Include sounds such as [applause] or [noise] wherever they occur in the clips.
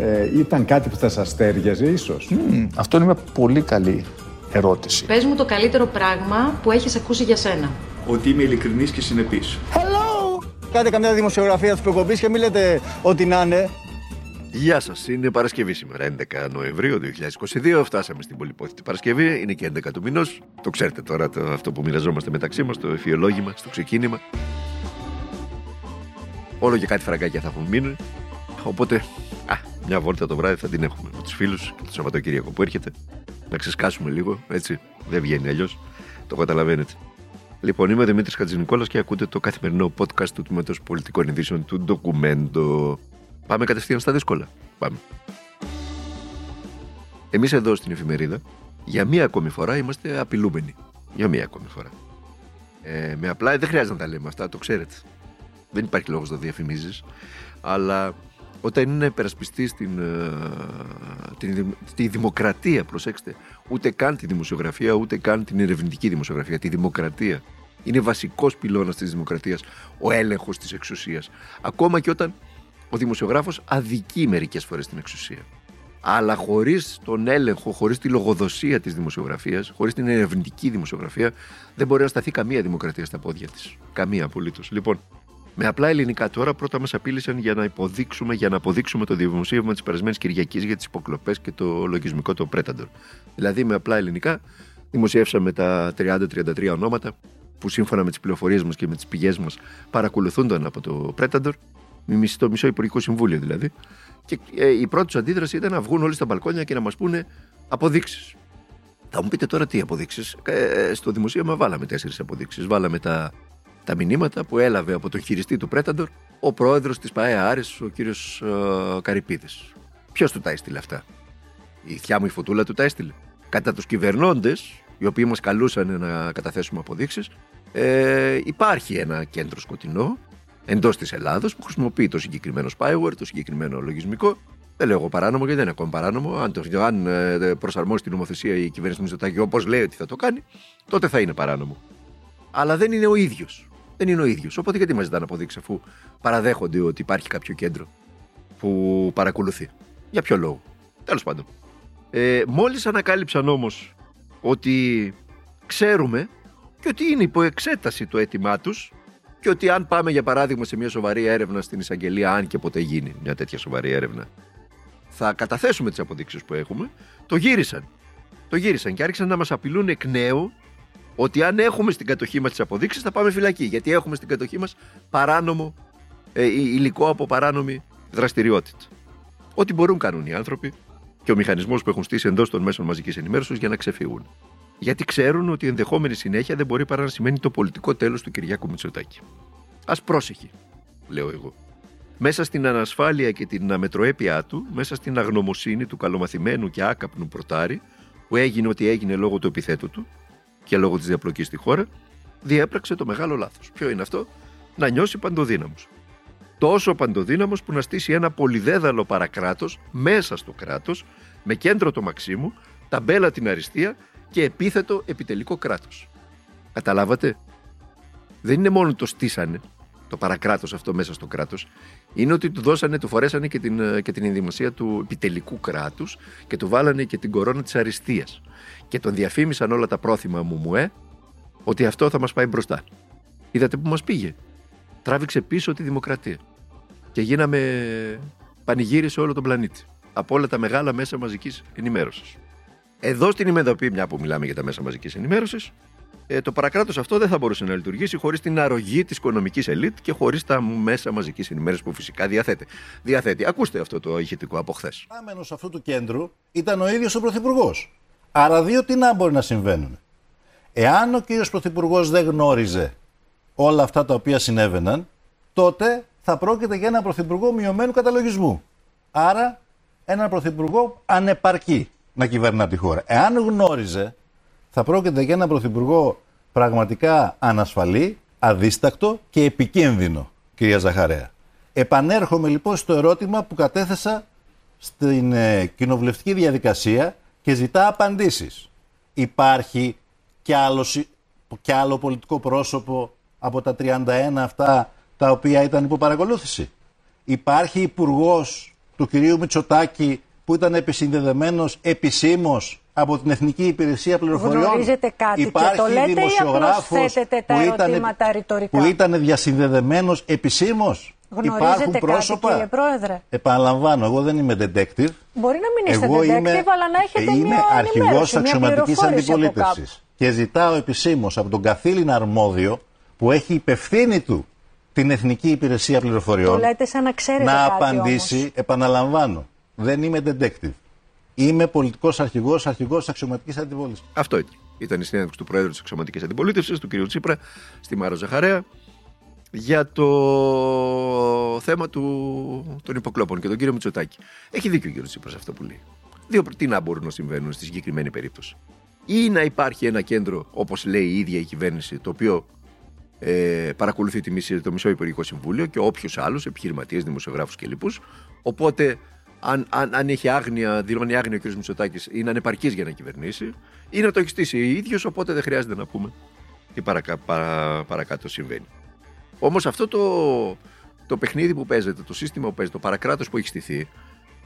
ε, ήταν κάτι που θα σας τέριαζε ίσως. Αυτό είναι μια πολύ καλή ερώτηση. Πες μου το καλύτερο πράγμα που έχεις ακούσει για σένα. Ότι είμαι ειλικρινής και συνεπής. Κάντε καμιά δημοσιογραφία τη προκοπής και μην λέτε ότι να είναι. Γεια σας, είναι Παρασκευή σήμερα, 11 Νοεμβρίου 2022. Φτάσαμε στην πολυπόθητη Παρασκευή, είναι και 11 του μηνός. Το ξέρετε τώρα το, αυτό που μοιραζόμαστε μεταξύ μας, το εφιολόγημα στο ξεκίνημα. Όλο και κάτι φραγκάκια θα έχουν μείνει. Οπότε, α, μια βόλτα το βράδυ θα την έχουμε με τους φίλους και το Σαββατοκύριακο που έρχεται. Να ξεσκάσουμε λίγο, έτσι. Δεν βγαίνει αλλιώς. Το καταλαβαίνετε. Λοιπόν, είμαι ο Δημήτρης Χατζηνικόλας και ακούτε το καθημερινό podcast του Τμήματος Πολιτικών Ειδήσεων του Ντοκουμέντο. Πάμε κατευθείαν στα δύσκολα. Πάμε. Εμείς εδώ στην εφημερίδα, για μία ακόμη φορά είμαστε απειλούμενοι. Για μία ακόμη φορά. Ε, με απλά δεν χρειάζεται να τα λέμε αυτά, το ξέρετε. Δεν υπάρχει λόγος να το διαφημίζεις. Αλλά όταν είναι να υπερασπιστεί την, ε, την, δημ- τη δημοκρατία, προσέξτε, ούτε καν τη δημοσιογραφία, ούτε καν την ερευνητική δημοσιογραφία, τη δημοκρατία. Είναι βασικός πυλώνας της δημοκρατίας ο έλεγχος της εξουσίας. Ακόμα και όταν ο δημοσιογράφος αδικεί μερικές φορές την εξουσία. Αλλά χωρίς τον έλεγχο, χωρίς τη λογοδοσία της δημοσιογραφίας, χωρίς την ερευνητική δημοσιογραφία, δεν μπορεί να σταθεί καμία δημοκρατία στα πόδια της. Καμία απολύτως. Λοιπόν, με απλά ελληνικά τώρα, πρώτα μας απείλησαν για να υποδείξουμε, για να αποδείξουμε το δημοσίευμα της περασμένης Κυριακής για τις υποκλοπές και το λογισμικό το Predator. Δηλαδή, με απλά ελληνικά, δημοσιεύσαμε τα 30-33 ονόματα που σύμφωνα με τις πληροφορίες μας και με τις πηγές μας παρακολουθούνταν από το Predator, με μισό- το μισό Υπουργικό Συμβούλιο δηλαδή. Και ε, η πρώτη τους αντίδραση ήταν να βγουν όλοι στα μπαλκόνια και να μας πούνε αποδείξεις. Θα μου πείτε τώρα τι αποδείξεις. Ε, στο δημοσίευμα βάλαμε τέσσερις αποδείξεις. Βάλαμε τα, τα μηνύματα που έλαβε από τον χειριστή του Predator ο πρόεδρος της ΠαΕ Άρης, ο κύριος ε, Καρυπίδης. Ποιος του τα έστειλε αυτά; Η θιά μου η φωτούλα του τα έστειλε. Κατά τους κυβερνώντες, οι οποίοι μας καλούσαν να καταθέσουμε αποδείξεις, ε, υπάρχει ένα κέντρο σκοτεινό εντός της Ελλάδος που χρησιμοποιεί το συγκεκριμένο spyware, το συγκεκριμένο λογισμικό. Δεν λέω εγώ παράνομο γιατί δεν είναι ακόμα παράνομο. Αν, το, αν ε, προσαρμόσει την νομοθεσία η κυβέρνηση Μητσοτάκη όπως λέει ότι θα το κάνει, τότε θα είναι παράνομο. Αλλά δεν είναι ο ίδιος. Δεν είναι ο ίδιος. Οπότε γιατί μας ζητάνε αποδείξεις αφού παραδέχονται ότι υπάρχει κάποιο κέντρο που παρακολουθεί. Για ποιο λόγο. Τέλος πάντων. Ε, Μόλις ανακάλυψαν όμως ότι ξέρουμε και ότι είναι υπό εξέταση το αίτημά τους και ότι αν πάμε για παράδειγμα σε μια σοβαρή έρευνα στην εισαγγελία, αν και ποτέ γίνει μια τέτοια σοβαρή έρευνα, θα καταθέσουμε τις αποδείξεις που έχουμε, το γύρισαν. Το γύρισαν και άρχισαν να μας απειλούν εκ νέου ότι αν έχουμε στην κατοχή μας τις αποδείξεις θα πάμε φυλακή. Γιατί έχουμε στην κατοχή μας παράνομο ε, υλικό από παράνομη δραστηριότητα. Ό,τι μπορούν κάνουν οι άνθρωποι και ο μηχανισμός που έχουν στήσει εντός των μέσων μαζικής ενημέρωσης για να ξεφύγουν. Γιατί ξέρουν ότι η ενδεχόμενη συνέχεια δεν μπορεί παρά να σημαίνει το πολιτικό τέλος του Κυριάκου Μητσοτάκη. Α πρόσεχε, λέω εγώ. Μέσα στην ανασφάλεια και την αμετροέπειά του, μέσα στην αγνωμοσύνη του καλομαθημένου και άκαπνου πρωτάρη, που έγινε ό,τι έγινε λόγω του επιθέτου του και λόγω της διαπλοκής στη χώρα, διέπραξε το μεγάλο λάθος. Ποιο είναι αυτό, να νιώσει παντοδύναμος. Τόσο παντοδύναμος που να στήσει ένα πολυδέδαλο παρακράτος μέσα στο κράτος, με κέντρο το Μαξίμου, ταμπέλα την αριστεία και επίθετο επιτελικό κράτος. Καταλάβατε; Δεν είναι μόνο το στήσανε, το παρακράτος αυτό μέσα στο κράτος, είναι ότι του δώσανε, του φορέσανε και την, ε, και την ενδυμασία του επιτελικού κράτους και του βάλανε και την κορώνα της αριστείας. Και τον διαφήμισαν όλα τα πρόθυμα μου μου, ε, ότι αυτό θα μας πάει μπροστά. Είδατε που μας πήγε. Τράβηξε πίσω τη δημοκρατία. Και γίναμε πανηγύρι σε όλο τον πλανήτη. Από όλα τα μεγάλα μέσα μαζικής ενημέρωσης. Εδώ στην Ημεδοπή, μια που μιλάμε για τα μέσα μαζικής ενημέρωσης, ε, το παρακράτος αυτό δεν θα μπορούσε να λειτουργήσει χωρίς την αρρωγή της οικονομικής ελίτ και χωρίς τα μέσα μαζικής ενημέρωσης που φυσικά διαθέτει. διαθέτει. Ακούστε αυτό το ηχητικό από χθες. Άμενο αυτού του κέντρου ήταν ο ίδιος ο Πρωθυπουργός. Άρα, δύο τι να μπορεί να συμβαίνουν. Εάν ο κύριος Πρωθυπουργός δεν γνώριζε όλα αυτά τα οποία συνέβαιναν, τότε θα πρόκειται για έναν Πρωθυπουργό μειωμένου καταλογισμού. Άρα, έναν Πρωθυπουργό ανεπαρκή να κυβερνά τη χώρα. Εάν γνώριζε, θα πρόκειται για έναν Πρωθυπουργό πραγματικά ανασφαλή, αδίστακτο και επικίνδυνο, κυρία Ζαχαρέα. Επανέρχομαι λοιπόν στο ερώτημα που κατέθεσα στην ε, κοινοβουλευτική διαδικασία και ζητά απαντήσεις. Υπάρχει κι άλλο, κι άλλο πολιτικό πρόσωπο από τα 31 αυτά τα οποία ήταν υπό παρακολούθηση; Υπάρχει υπουργός του κυρίου Μητσοτάκη που ήταν επισυνδεδεμένος επισήμως από την Εθνική Υπηρεσία Πληροφοριών. Γνωρίζετε κάτι Υπάρχει και το λέτε δημοσιογράφος ή απλώς θέτετε τα που ήταν, ερωτήματα ρητορικά; που ήταν διασυνδεδεμένος επισήμως. Γνωρίζετε Υπάρχουν κάτι πρόσωπα. κύριε Πρόεδρε; Επαναλαμβάνω, εγώ δεν είμαι detective. Μπορεί να μην είστε Εγώ detective, είμαι, αλλά να έχετε είμαι μια αρχηγός ενημέρωση, μια αξιωματικής πληροφόρηση από κάπου. αντιπολίτευσης και ζητάω επισήμως από τον καθήλυνα αρμόδιο που έχει υπευθύνη του την Εθνική Υπηρεσία Πληροφοριών Το λέτε σαν να ξέρετε να κάτι απαντήσει, όμως. επαναλαμβάνω, δεν είμαι detective. Είμαι πολιτικός αρχηγός, αρχηγός αξιωματικής αντιπολίτευσης. Αυτό ήταν. Ήταν η συνέντευξη του Προέδρου της Εξωματική Αντιπολίτευσης, του κ. Τσίπρα, στη Μάρο Ζαχαρέα, για το θέμα του, των υποκλόπων και τον κύριο Μητσοτάκη. Έχει δίκιο ο κ. Τσίπρας αυτό που λέει. Δύο τι να μπορούν να συμβαίνουν στη συγκεκριμένη περίπτωση. Ή να υπάρχει ένα κέντρο, όπως λέει η ίδια η κυβέρνηση, το οποίο ε, παρακολουθεί τη μισή, το μισό Υπουργικό Συμβούλιο και όποιος άλλος, επιχειρηματίες, δημοσιογράφους και λοιπούς. Οπότε, αν, αν, αν έχει άγνοια, δηλώνει άγνοια ο κ. Μητσοτάκης, είναι ανεπαρκής για να κυβερνήσει, ή να το έχει στήσει ο ίδιος, οπότε δεν χρειάζεται να πούμε τι παρακα, παρα, παρακάτω συμβαίνει. Όμως αυτό το, το παιχνίδι που παίζεται, το σύστημα που παίζεται, το παρακράτος που έχει στηθεί,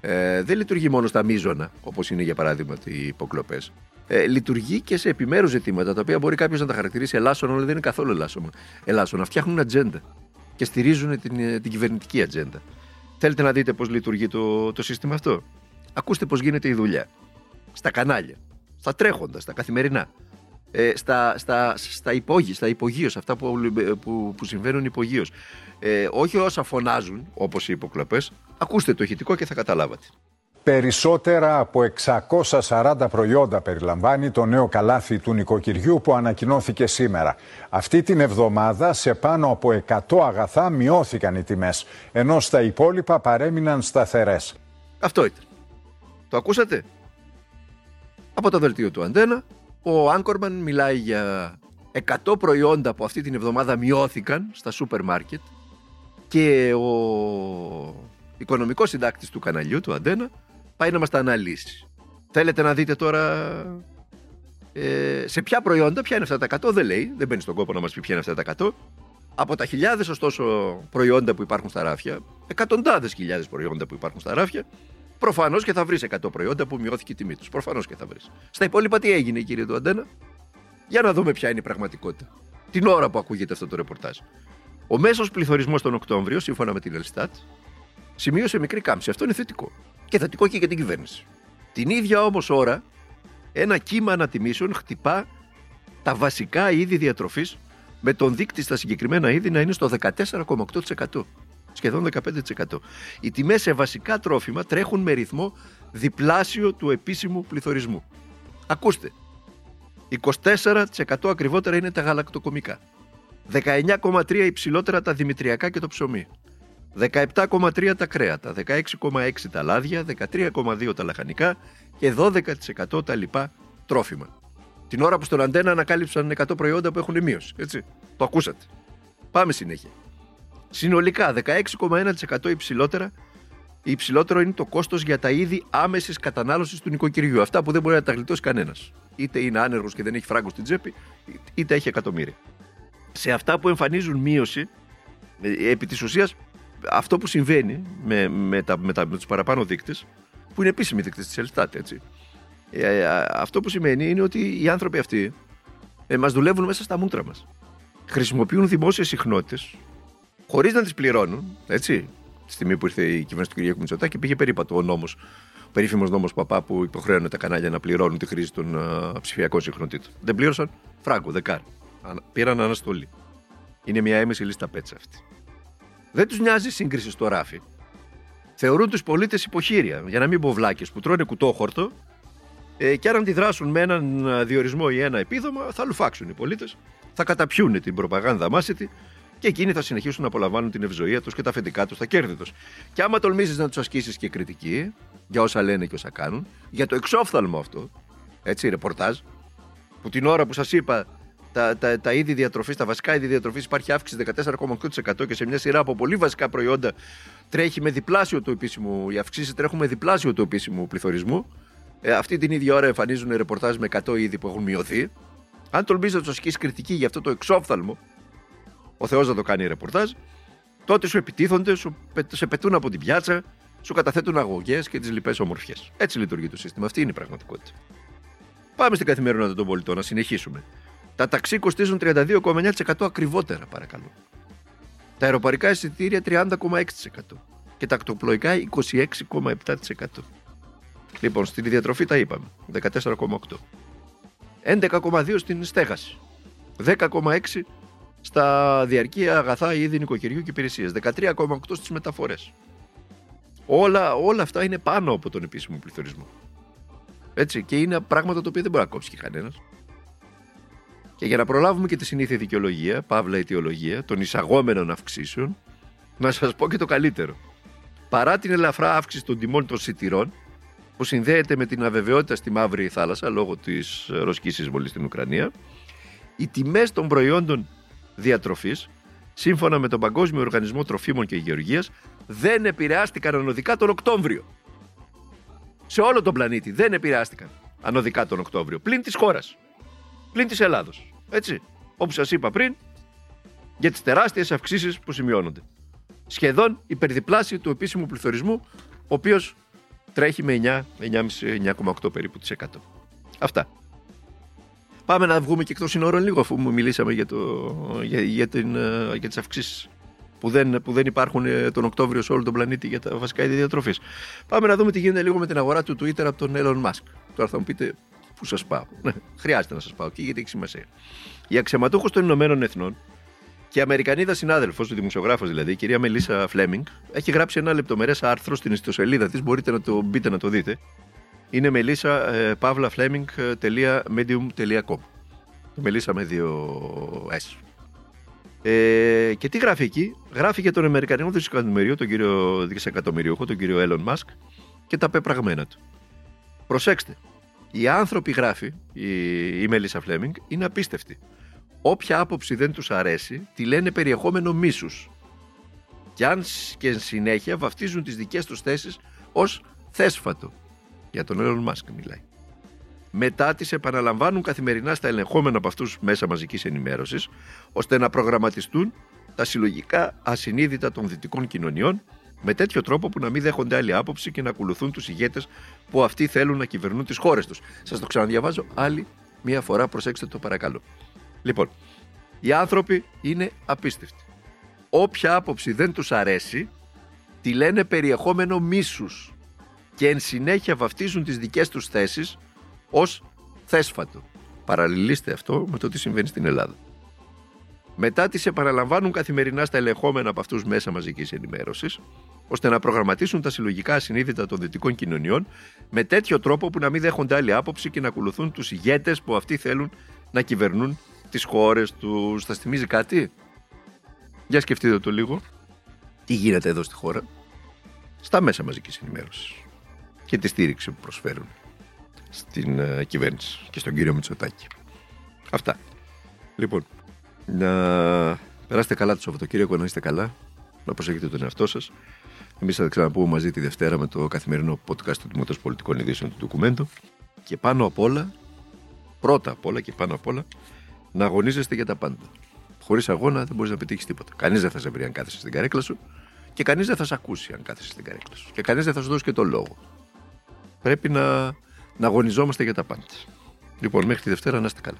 ε, δεν λειτουργεί μόνο στα μείζωνα, όπως είναι για παράδειγμα οι υποκλοπές. Ε, λειτουργεί και σε επιμέρους ζητήματα, τα οποία μπορεί κάποιος να τα χαρακτηρίσει ελάσσονα, αλλά δεν είναι καθόλου ελάσσονα. Ελάσσονα. Φτιάχνουν ατζέντα και στηρίζουν την, ε, την κυβερνητική ατζέντα. Θέλετε να δείτε πώς λειτουργεί το, το σύστημα αυτό; Ακούστε πώς γίνεται η δουλειά. Στα κανάλια, στα τρέχοντα, στα καθημερινά. Ε, στα, στα, στα, υπόγει, στα υπογείως, αυτά που, που, που συμβαίνουν υπογείως. Ε, όχι όσα φωνάζουν, όπως οι υποκλοπές, ακούστε το ηχητικό και θα καταλάβατε. Περισσότερα από 640 προϊόντα περιλαμβάνει το νέο καλάθι του νοικοκυριού που ανακοινώθηκε σήμερα. Αυτή την εβδομάδα σε πάνω από 100 αγαθά μειώθηκαν οι τιμές, ενώ στα υπόλοιπα παρέμειναν σταθερές. Αυτό ήταν. Το ακούσατε; Από το δελτίο του Αντένα, ο Άγκορμαν μιλάει για 100 προϊόντα που αυτή την εβδομάδα μειώθηκαν στα σούπερ μάρκετ και ο οικονομικός συντάκτης του καναλιού του Αντένα πάει να μας τα αναλύσει. Θέλετε να δείτε τώρα ε, σε ποια προϊόντα, ποια είναι αυτά τα 100, δεν λέει, δεν μπαίνει στον κόπο να μας πει ποια είναι αυτά τα 100. Από τα χιλιάδες ωστόσο προϊόντα που υπάρχουν στα ράφια, εκατοντάδες χιλιάδες προϊόντα που υπάρχουν στα ράφια, Προφανώς και θα βρεις 100 προϊόντα που μειώθηκε η τιμή τους. Προφανώς και θα βρεις. Στα υπόλοιπα τι έγινε, κύριε του Αντένα; Για να δούμε ποια είναι η πραγματικότητα. Την ώρα που ακούγεται αυτό το ρεπορτάζ. Ο μέσος πληθωρισμός τον Οκτώβριο, σύμφωνα με την Ελστάτ, σημείωσε μικρή κάμψη. Αυτό είναι θετικό. Και θετικό και για την κυβέρνηση. Την ίδια όμως ώρα, ένα κύμα ανατιμήσεων χτυπά τα βασικά είδη διατροφής με τον δείκτη στα συγκεκριμένα είδη να είναι στο 14,8% σχεδόν 15%. Οι τιμές σε βασικά τρόφιμα τρέχουν με ρυθμό διπλάσιο του επίσημου πληθωρισμού. Ακούστε, 24% ακριβότερα είναι τα γαλακτοκομικά, 19,3% υψηλότερα τα δημητριακά και το ψωμί, 17,3% τα κρέατα, 16,6% τα λάδια, 13,2% τα λαχανικά και 12% τα λοιπά τρόφιμα. Την ώρα που στον αντένα ανακάλυψαν 100 προϊόντα που έχουν μείωση. Έτσι. Το ακούσατε. Πάμε συνέχεια. Συνολικά 16,1% υψηλότερα υψηλότερο είναι το κόστος για τα είδη άμεσης κατανάλωσης του νοικοκυριού. Αυτά που δεν μπορεί να τα γλιτώσει κανένας. Είτε είναι άνεργος και δεν έχει φράγκο στην τσέπη, είτε έχει εκατομμύρια. Σε αυτά που εμφανίζουν μείωση, ε, επί της ουσίας, αυτό που συμβαίνει με, με, τα, με, τα, με τους παραπάνω δείκτες, που είναι επίσημοι δείκτες της Ελστάτ, έτσι. Ε, αυτό που σημαίνει είναι ότι οι άνθρωποι αυτοί ε, μας δουλεύουν μέσα στα μούτρα μας. Χρησιμοποιούν δημόσιες συχνότητες χωρίς να τις πληρώνουν, έτσι. Τη στιγμή που ήρθε η κυβέρνηση του κ. Μητσοτάκη, πήγε περίπατο ο νόμος περίφημος νόμος Παπά που υποχρέωνε τα κανάλια να πληρώνουν τη χρήση των α, ψηφιακών συχνοτήτων. Δεν πλήρωσαν φράγκο, δεκάρ. Ανα- Πήραν αναστολή. Είναι μια έμεση λίστα πέτσα αυτή. Δεν τους νοιάζει η σύγκριση στο ράφι. Θεωρούν τους πολίτες υποχείρια, για να μην πω βλάκες, που τρώνε κουτόχορτο ε, και αν αντιδράσουν με έναν α, διορισμό ή ένα επίδομα, θα λουφάξουν οι πολίτες, θα καταπιούν την προπαγάνδα μάσητη και εκείνοι θα συνεχίσουν να απολαμβάνουν την ευζοία τους και τα αφεντικά τους, τα κέρδη τους. Και άμα τολμήσεις να τους ασκήσεις και κριτική για όσα λένε και όσα κάνουν, για το εξόφθαλμο αυτό, έτσι, ρεπορτάζ, που την ώρα που σας είπα τα, τα, τα είδη διατροφής, τα βασικά είδη διατροφής υπάρχει αύξηση 14,8% και σε μια σειρά από πολύ βασικά προϊόντα τρέχει με διπλάσιο του επίσημου, οι αυξήσεις τρέχουν με διπλάσιο του επίσημου πληθωρισμού. Ε, αυτή την ίδια ώρα εμφανίζουν ρεπορτάζ με 100 είδη που έχουν μειωθεί. Αν τολμήσει να του ασκήσει κριτική για αυτό το εξόφθαλμο, ο Θεός να το κάνει ρεπορτάζ, τότε σου επιτίθονται, σου, πε- σε πετούν από την πιάτσα, σου καταθέτουν αγωγές και τις λοιπές ομορφιές. Έτσι λειτουργεί το σύστημα. Αυτή είναι η πραγματικότητα. Πάμε στην καθημερινότητα των πολιτών, να συνεχίσουμε. Τα ταξί κοστίζουν 32,9% ακριβότερα, παρακαλώ. Τα αεροπαρικά εισιτήρια 30,6% και τα ακτοπλοϊκά 26,7%. Λοιπόν, στην διατροφή τα είπαμε, 14,8%. 11,2% στην στέγαση. 10,6% στα διαρκή αγαθά είδη νοικοκυριού και υπηρεσίες. 13,8% στις μεταφορές. Όλα, όλα αυτά είναι πάνω από τον επίσημο πληθωρισμό. Έτσι, και είναι πράγματα τα οποία δεν μπορεί να κόψει και κανένας. Και για να προλάβουμε και τη συνήθεια δικαιολογία, παύλα αιτιολογία, των εισαγόμενων αυξήσεων, να σας πω και το καλύτερο. Παρά την ελαφρά αύξηση των τιμών των σιτηρών, που συνδέεται με την αβεβαιότητα στη Μαύρη Θάλασσα λόγω της ρωσική εισβολή στην Ουκρανία, οι τιμές των προϊόντων διατροφής, σύμφωνα με τον Παγκόσμιο Οργανισμό Τροφίμων και Γεωργίας, δεν επηρεάστηκαν ανωδικά τον Οκτώβριο. Σε όλο τον πλανήτη δεν επηρεάστηκαν ανωδικά τον Οκτώβριο. Πλην της χώρας. Πλην της Ελλάδος. Έτσι. Όπως σας είπα πριν, για τις τεράστιες αυξήσεις που σημειώνονται. Σχεδόν υπερδιπλάσιο του επίσημου πληθωρισμού, ο οποίος τρέχει με 9, 9,5-9,8 περίπου της 100. Αυτά. Πάμε να βγούμε και εκτός συνόρων λίγο, αφού μου μιλήσαμε για, το, για, για, την, ε, για τις αυξήσεις που δεν, που δεν υπάρχουν ε, τον Οκτώβριο σε όλο τον πλανήτη για τα βασικά είδη διατροφής. Πάμε να δούμε τι γίνεται λίγο με την αγορά του Twitter από τον Elon Musk. Τώρα θα μου πείτε πού σας πάω; Ναι, [laughs] χρειάζεται να σας πάω εκεί γιατί έχει σημασία. Η αξιωματούχος των Ηνωμένων Εθνών και η Αμερικανίδα συνάδελφος, ο δημοσιογράφος δηλαδή, η κυρία Μελίσσα Φλέμινγκ, έχει γράψει ένα λεπτομερές άρθρο στην ιστοσελίδα της. Μπορείτε να το μπείτε να το δείτε. Είναι μελίσσα ε, pavlafleming.medium.com. Μελίσσα με δύο S. Ε, και τι γράφει εκεί, γράφει για τον Αμερικανικό δισεκατομμυριό, τον κύριο δισεκατομμυριούχο, τον κύριο Elon Musk και τα πεπραγμένα του. Προσέξτε, οι άνθρωποι γράφει, η, η Μελίσσα Φλέμινγκ, είναι απίστευτοι. Όποια άποψη δεν τους αρέσει, τη λένε περιεχόμενο μίσους. Και αν σ- και εν συνέχεια βαφτίζουν τις δικές τους θέσεις ως θέσφατο. Για τον Elon Musk μιλάει. Μετά τις επαναλαμβάνουν καθημερινά στα ελεγχόμενα από αυτούς μέσα μαζικής ενημέρωσης, ώστε να προγραμματιστούν τα συλλογικά ασυνείδητα των δυτικών κοινωνιών με τέτοιο τρόπο που να μην δέχονται άλλη άποψη και να ακολουθούν τους ηγέτες που αυτοί θέλουν να κυβερνούν τις χώρες τους. Σας το ξαναδιαβάζω άλλη μία φορά, προσέξτε το παρακαλώ. Λοιπόν, οι άνθρωποι είναι απίστευτοι. Όποια άποψη δεν τους αρέσει, τη λένε περιεχόμενο μίσους και εν συνέχεια βαφτίζουν τις δικές τους θέσεις ως θέσφατο. Παραλληλίστε αυτό με το τι συμβαίνει στην Ελλάδα. Μετά τις επαναλαμβάνουν καθημερινά στα ελεγχόμενα από αυτούς μέσα μαζικής ενημέρωσης, ώστε να προγραμματίσουν τα συλλογικά ασυνείδητα των δυτικών κοινωνιών με τέτοιο τρόπο που να μην δέχονται άλλη άποψη και να ακολουθούν τους ηγέτες που αυτοί θέλουν να κυβερνούν τις χώρες τους. Θα θυμίζει κάτι; Για σκεφτείτε το λίγο. Τι γίνεται εδώ στη χώρα; Στα μέσα μαζικής ενημέρωσης. Και τη στήριξη που προσφέρουν στην ε, κυβέρνηση και στον κύριο Μητσοτάκη. Αυτά. Λοιπόν, να περάσετε καλά το Σαββατοκύριακο, να είστε καλά, να προσέχετε τον εαυτό σας. Εμείς θα τα ξαναπούμε μαζί τη Δευτέρα με το καθημερινό podcast του Τμήματος Πολιτικών Ειδήσεων του Ντοκουμέντου. Και πάνω απ' όλα, πρώτα απ' όλα και πάνω απ' όλα, να αγωνίζεστε για τα πάντα. Χωρίς αγώνα δεν μπορείς να πετύχεις τίποτα. Κανείς δεν θα σε βρει αν κάθεσαι στην καρέκλα σου και κανείς δεν θα σε ακούσει αν κάθεσαι στην καρέκλα σου. Και κανείς δεν θα σου δώσει και το λόγο. Πρέπει να, να αγωνιζόμαστε για τα πάντα. Λοιπόν, μέχρι τη Δευτέρα να είστε καλά.